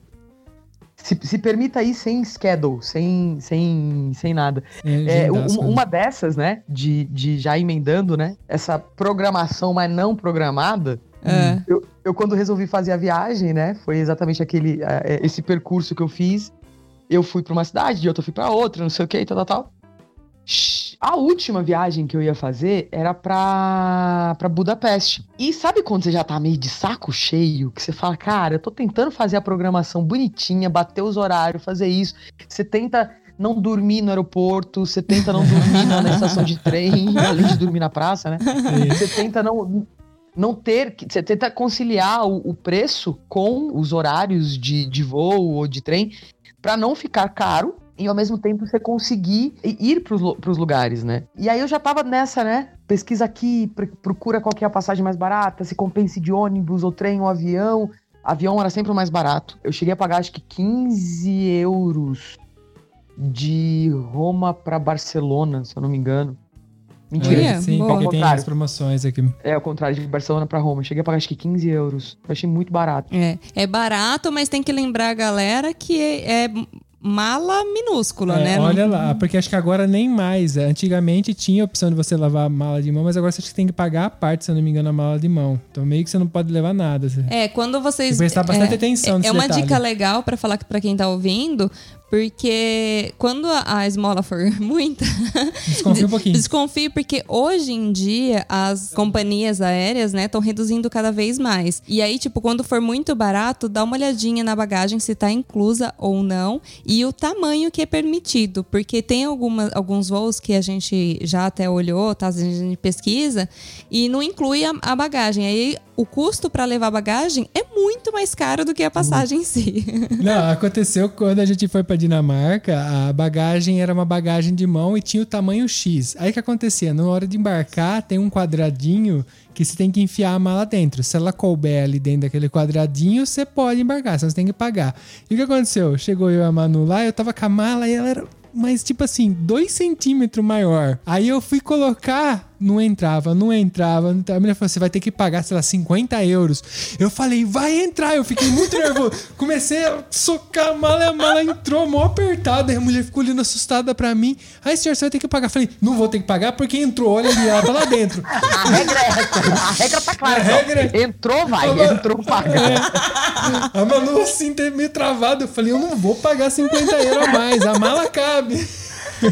se, se permita ir sem schedule, sem, sem, sem nada. É, um- uma dessas, né, de, de já emendando, né, essa programação, mas não programada, É. eu, eu quando resolvi fazer a viagem, né, foi exatamente aquele, eh, esse percurso que eu fiz. Eu fui pra uma cidade, de outra eu fui pra outra, não sei o que, tal, tal, tal. A última viagem que eu ia fazer era pra, pra Budapeste. E sabe quando você já tá meio de saco cheio? Que você fala, cara, eu tô tentando fazer a programação bonitinha, bater os horários, fazer isso. Você tenta não dormir no aeroporto, você tenta não dormir na, na estação de trem, além de dormir na praça, né? Você tenta não, não ter. Você tenta conciliar o, o preço com os horários de, de voo ou de trem para não ficar caro e ao mesmo tempo você conseguir ir pros, lu- pros lugares, né? E aí eu já tava nessa, né? Pesquisa aqui, pr- procura qual que é a passagem mais barata, se compense de ônibus ou trem ou avião. Avião era sempre o mais barato. Eu cheguei a pagar acho que 15 euros de Roma pra Barcelona, se eu não me engano. Mentira, É, sim, boa. porque tem as promoções aqui. é o contrário, de Barcelona pra Roma. Cheguei a pagar acho que 15 euros. Eu achei muito barato. É, é barato, mas tem que lembrar a galera que é, é mala minúscula, É, né? olha lá, porque acho que agora nem mais. Antigamente tinha a opção de você lavar a mala de mão, mas agora você acha que tem que pagar a parte, se eu não me engano, a mala de mão. Então meio que você não pode levar nada. É, quando vocês. Tem prestar bastante é, atenção É, é uma detalhe. dica legal pra falar pra quem tá ouvindo, porque quando a esmola for muita, Desconfia um pouquinho. Desconfie porque hoje em dia as companhias aéreas, né, estão reduzindo cada vez mais. E aí, tipo, quando for muito barato, dá uma olhadinha na bagagem se tá inclusa ou não e o tamanho que é permitido, porque tem alguma, alguns voos que a gente já até olhou, tá, a gente pesquisa e não inclui a, a bagagem. Aí o custo para levar a bagagem é muito mais caro do que a passagem em si. Não, aconteceu quando a gente foi pra Dinamarca, a bagagem era uma bagagem de mão e tinha o tamanho X. Aí o que acontecia? Na hora de embarcar, tem um quadradinho que você tem que enfiar a mala dentro. Se ela couber ali dentro daquele quadradinho, você pode embarcar, senão você tem que pagar. E o que aconteceu? Chegou eu e a Manu lá, eu tava com a mala e ela era. Mas, tipo assim, dois centímetros maior. Aí eu fui colocar não entrava, não entrava. não entrava. A mulher falou: você vai ter que pagar, sei lá, 50 euros. Eu falei, vai entrar. Eu fiquei muito nervoso. Comecei a socar a mala a mala entrou mó apertada. A mulher ficou olhando assustada pra mim. Aí, senhor, você vai ter que pagar. Eu falei, não vou ter que pagar porque entrou, olha ali, ela tá lá dentro. A regra é essa. A regra tá clara. Regra- Entrou, vai. Entrou, paga. A Manu assim, meio travado. Eu falei, eu não vou pagar 50 euros a mais, a mala cabe.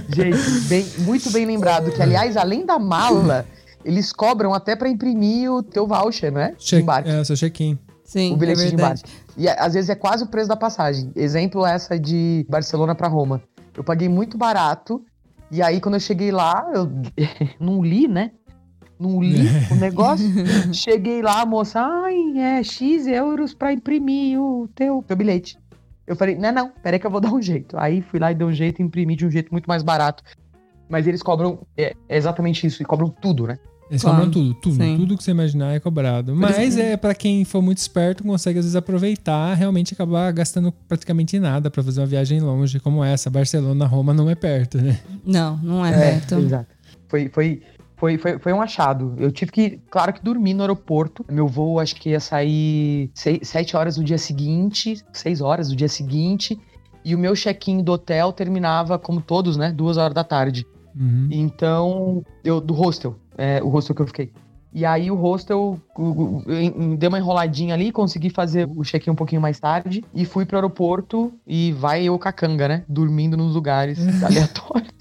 Gente, bem- muito bem lembrado que, aliás, além da mala, eles cobram até pra imprimir o teu voucher, não é? De Check, embarque. é, o seu check-in. Sim, o bilhete é de embarque. E às vezes é quase o preço da passagem. Exemplo essa de Barcelona pra Roma. Eu paguei muito barato. E aí, quando eu cheguei lá, eu não li, né? Não li o negócio. cheguei lá, a moça, ai, é X euros pra imprimir o teu, teu bilhete. Eu falei, não, não, peraí que eu vou dar um jeito. Aí fui lá e dei um jeito e imprimi de um jeito muito mais barato. Mas eles cobram, é, é exatamente isso, e cobram tudo, né? Eles Claro. cobram tudo, tudo, Sim. tudo que você imaginar é cobrado. Mas é para quem for muito esperto, consegue às vezes aproveitar, realmente acabar gastando praticamente nada pra fazer uma viagem longe como essa. Barcelona, Roma não é perto, né? Não, não é, É, perto. exato. Foi, foi, foi, foi, foi um achado. Eu tive que, claro que dormir no aeroporto. Meu voo acho que ia sair seis, sete horas do dia seguinte, seis horas do dia seguinte. E o meu check-in do hotel terminava, como todos, né? Duas horas da tarde. Uhum. Então, eu, do hostel, é, o hostel que eu fiquei. E aí o hostel deu uma enroladinha ali, consegui fazer o check-in um pouquinho mais tarde e fui pro aeroporto e vai eu com a canga, né? Dormindo nos lugares aleatórios.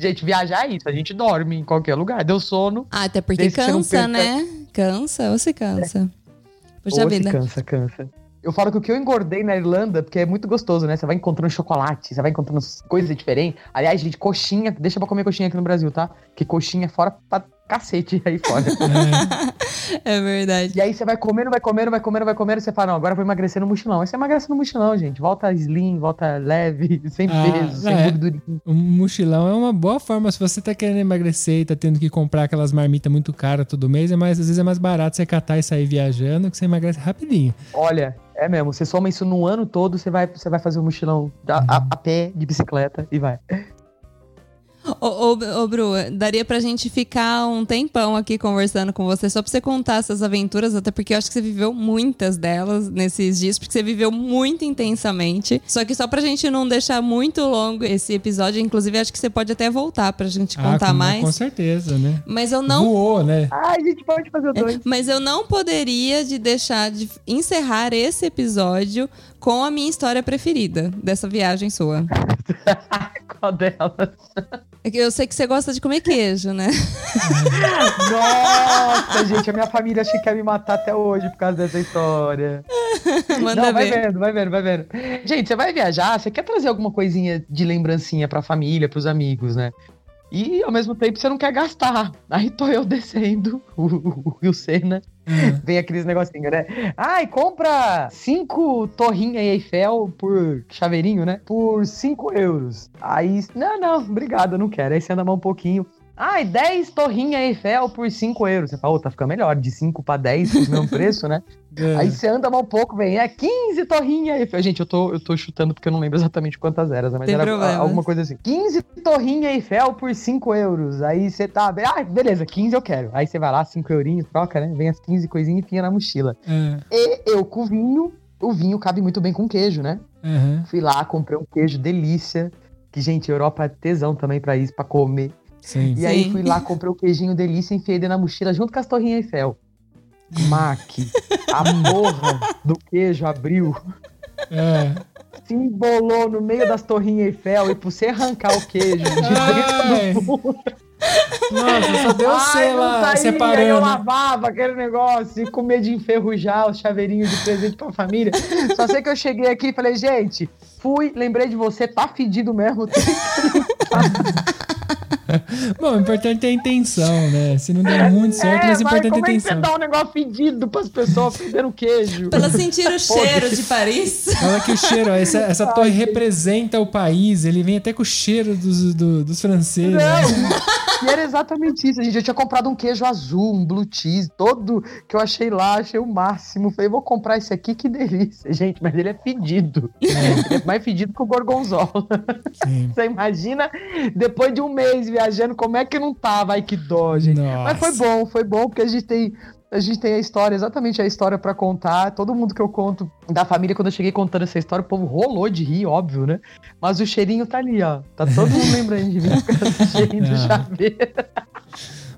Gente, viajar é isso, a gente dorme em qualquer lugar, deu sono. Ah, até porque cansa, né? Cansa ou se cansa. Puxa Ou se vida. cansa, cansa. Eu falo que o que eu engordei na Irlanda, porque é muito gostoso, né? Você vai encontrando chocolate, você vai encontrando coisas diferentes. Aliás, gente, coxinha, deixa pra comer coxinha aqui no Brasil, tá? Que coxinha é fora pra cacete aí fora. É verdade. E aí você vai comendo, vai comendo, vai comendo, vai comendo, você fala, não, agora eu vou emagrecer no mochilão. Aí você emagrece no mochilão, gente. Volta slim, volta leve, sem Ah, peso, sem é. gordurinha. O mochilão é uma boa forma. Se você tá querendo emagrecer e tá tendo que comprar aquelas marmitas muito caras todo mês, é mais, às vezes é mais barato você catar e sair viajando que você emagrece rapidinho. Olha, é mesmo, você soma isso no ano todo, você vai, você vai fazer um mochilão a, a- a pé, de bicicleta, e vai. Ô, ô, ô, Bru, daria pra gente ficar um tempão aqui conversando com você, só pra você contar essas aventuras, até porque eu acho que você viveu muitas delas nesses dias, porque você viveu muito intensamente. Só que só pra gente não deixar muito longo esse episódio, inclusive acho que você pode até voltar pra gente contar ah, com, mais. Com certeza, né? Mas eu não Voou, né? Ah, a gente pode fazer dois. Mas eu não poderia de deixar de encerrar esse episódio com a minha história preferida dessa viagem sua. Qual delas? É Eu sei que você gosta de comer queijo, né? Nossa, gente, a minha família acha que quer me matar até hoje por causa dessa história. Manda Não, vai ver. vendo, vai vendo, vai vendo. Gente, você vai viajar, você quer trazer alguma coisinha de lembrancinha pra família, pros amigos, né? E ao mesmo tempo você não quer gastar. Aí tô eu descendo, o, o, o Senna, Ah, vem aqueles negocinhos, né? Ai, compra cinco torrinhas Eiffel por chaveirinho, né? Por cinco euros. Aí, não, não, obrigado, eu não quero. Aí você anda mais um pouquinho. Ai, 10 torrinhas Eiffel por 5 euros. Você fala, ô, tá ficando melhor, de 5 pra 10 por mesmo preço, né? é. Aí você anda mais um pouco, vem, é 15 torrinhas Eiffel. Gente, eu tô, eu tô chutando porque eu não lembro exatamente quantas eras, né? mas Tem era problema. alguma coisa assim. 15 torrinhas Eiffel por 5 euros. Aí você tá, ah, beleza, 15 eu quero. Aí você vai lá, 5 eurinhos, troca, né? Vem as 15 coisinhas e enfia na mochila. É, E eu com o vinho, o vinho cabe muito bem com queijo, né? aham, Fui lá, comprei um queijo delícia. Que, gente, Europa é tesão também pra isso, pra comer. Sim. E aí Sim. fui lá, comprei o queijinho delícia, enfiei dentro da mochila junto com as torrinhas Eiffel. Mac, a porra do queijo abriu, É. se embolou no meio das torrinhas Eiffel e pra você arrancar o queijo de Ai. dentro do fundo. Nossa, só deu Ai, lá saía, Eu separando. lavava aquele negócio e com medo de enferrujar os chaveirinhos de presente pra família. Só sei que eu cheguei aqui e falei, gente, fui, lembrei de você, tá fedido mesmo. Bom, o importante é a intenção, né? Se não der muito certo, mas o vai, importante é a como é que você intenção. dá um negócio fedido pras pessoas fedendo queijo? Pra ela sentir o cheiro de Paris. Olha que o cheiro, ó, essa, essa torre representa o país, ele vem até com o cheiro dos, do- dos franceses. né? Não! E era exatamente isso. A gente já tinha comprado um queijo azul, um blue cheese, todo que eu achei lá, achei o máximo. Falei, vou comprar esse aqui, que delícia, gente. Mas ele é fedido. Ele é mais fedido que o gorgonzola. Sim. Você imagina, depois de um mês viajando, como é que não tava? Ai, que dó, gente. Mas foi Nossa. bom, foi bom, porque a gente tem. A gente tem a história, exatamente a história pra contar. Todo mundo que eu conto da família, quando eu cheguei contando essa história, o povo rolou de rir, óbvio, né? Mas o cheirinho tá ali, ó. Tá todo mundo lembrando de mim do cheirinho do chaveiro.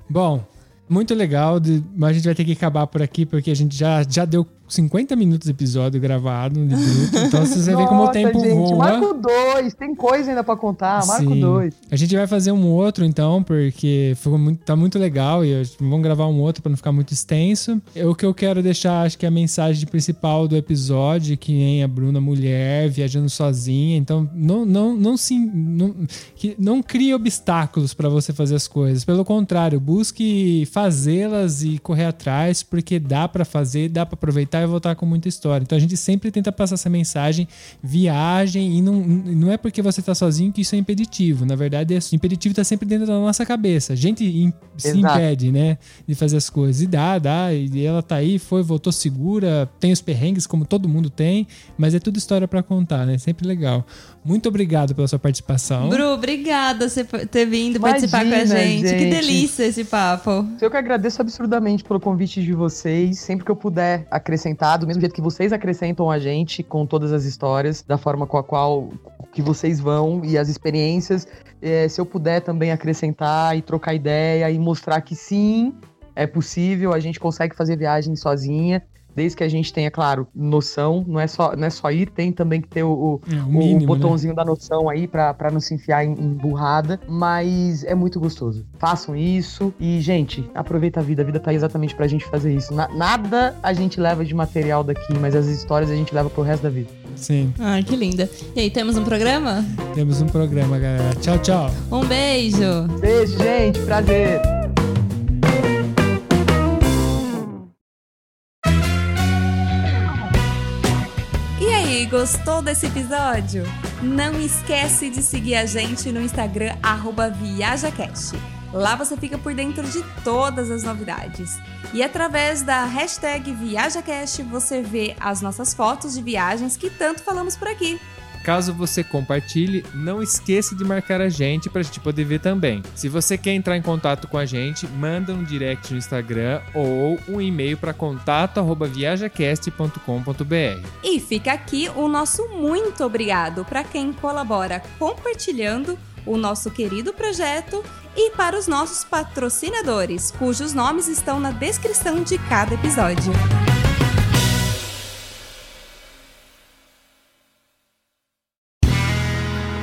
Bom, muito legal, mas a gente vai ter que acabar por aqui, porque a gente já, já deu 50 minutos de episódio gravado de bruto. Então vocês vão ver como o tempo gente, voa. Marco 2, tem coisa ainda pra contar. Marco Sim. 2. A gente vai fazer um outro, então, porque ficou muito, tá muito legal e vamos gravar um outro para não ficar muito extenso. Eu- O que eu quero deixar, acho que é a mensagem principal do episódio, que nem a Bruna mulher, viajando sozinha. Então, não, não, não se. Não, que não crie obstáculos para você fazer as coisas. Pelo contrário, busque fazê-las e correr atrás, porque dá para fazer, dá para aproveitar e voltar com muita história. Então a gente sempre tenta passar essa mensagem, viagem, e não, não é porque você tá sozinho que isso é impeditivo. Na verdade, é, impeditivo tá sempre dentro da nossa cabeça. A gente im- se impede, né, de fazer as coisas. E dá, dá. E ela tá aí, foi, voltou segura, tem os perrengues, como todo mundo tem, mas é tudo história para contar, né? Sempre legal. Muito obrigado pela sua participação. Bru, obrigada por ter vindo participar com a Imagina, gente. Que gente. delícia esse papo. Eu que agradeço absurdamente pelo convite de vocês. Sempre que eu puder acrescentar, do mesmo jeito que vocês acrescentam a gente com todas as histórias, da forma com a qual que vocês vão e as experiências, eh, se eu puder também acrescentar e trocar ideia e mostrar que sim, é possível, a gente consegue fazer viagem sozinha. Desde que a gente tenha, claro, noção, não é só, não é só ir, tem também que ter o, o- É, o o mínimo, né? botãozinho da noção aí pra, pra não se enfiar em, em burrada, mas é muito gostoso. Façam isso e, gente, aproveita a vida. A vida tá aí exatamente pra gente fazer isso. Na- nada a gente leva de material daqui, mas as histórias a gente leva pro resto da vida. Sim, Ai, que linda. E aí, temos um programa? temos um programa, galera. Tchau, tchau. Um beijo. Beijo, gente. Prazer. Gostou desse episódio? Não esquece de seguir a gente no Instagram ViajaCast. Lá você fica por dentro de todas as novidades. E através da hashtag ViajaCast você vê as nossas fotos de viagens que tanto falamos por aqui. Caso você compartilhe, não esqueça de marcar a gente para a gente poder ver também. Se você quer entrar em contato com a gente, manda um direct no Instagram ou um e-mail para contato@viajacast.com.br. E fica aqui o nosso muito obrigado para quem colabora compartilhando o nosso querido projeto e para os nossos patrocinadores, cujos nomes estão na descrição de cada episódio.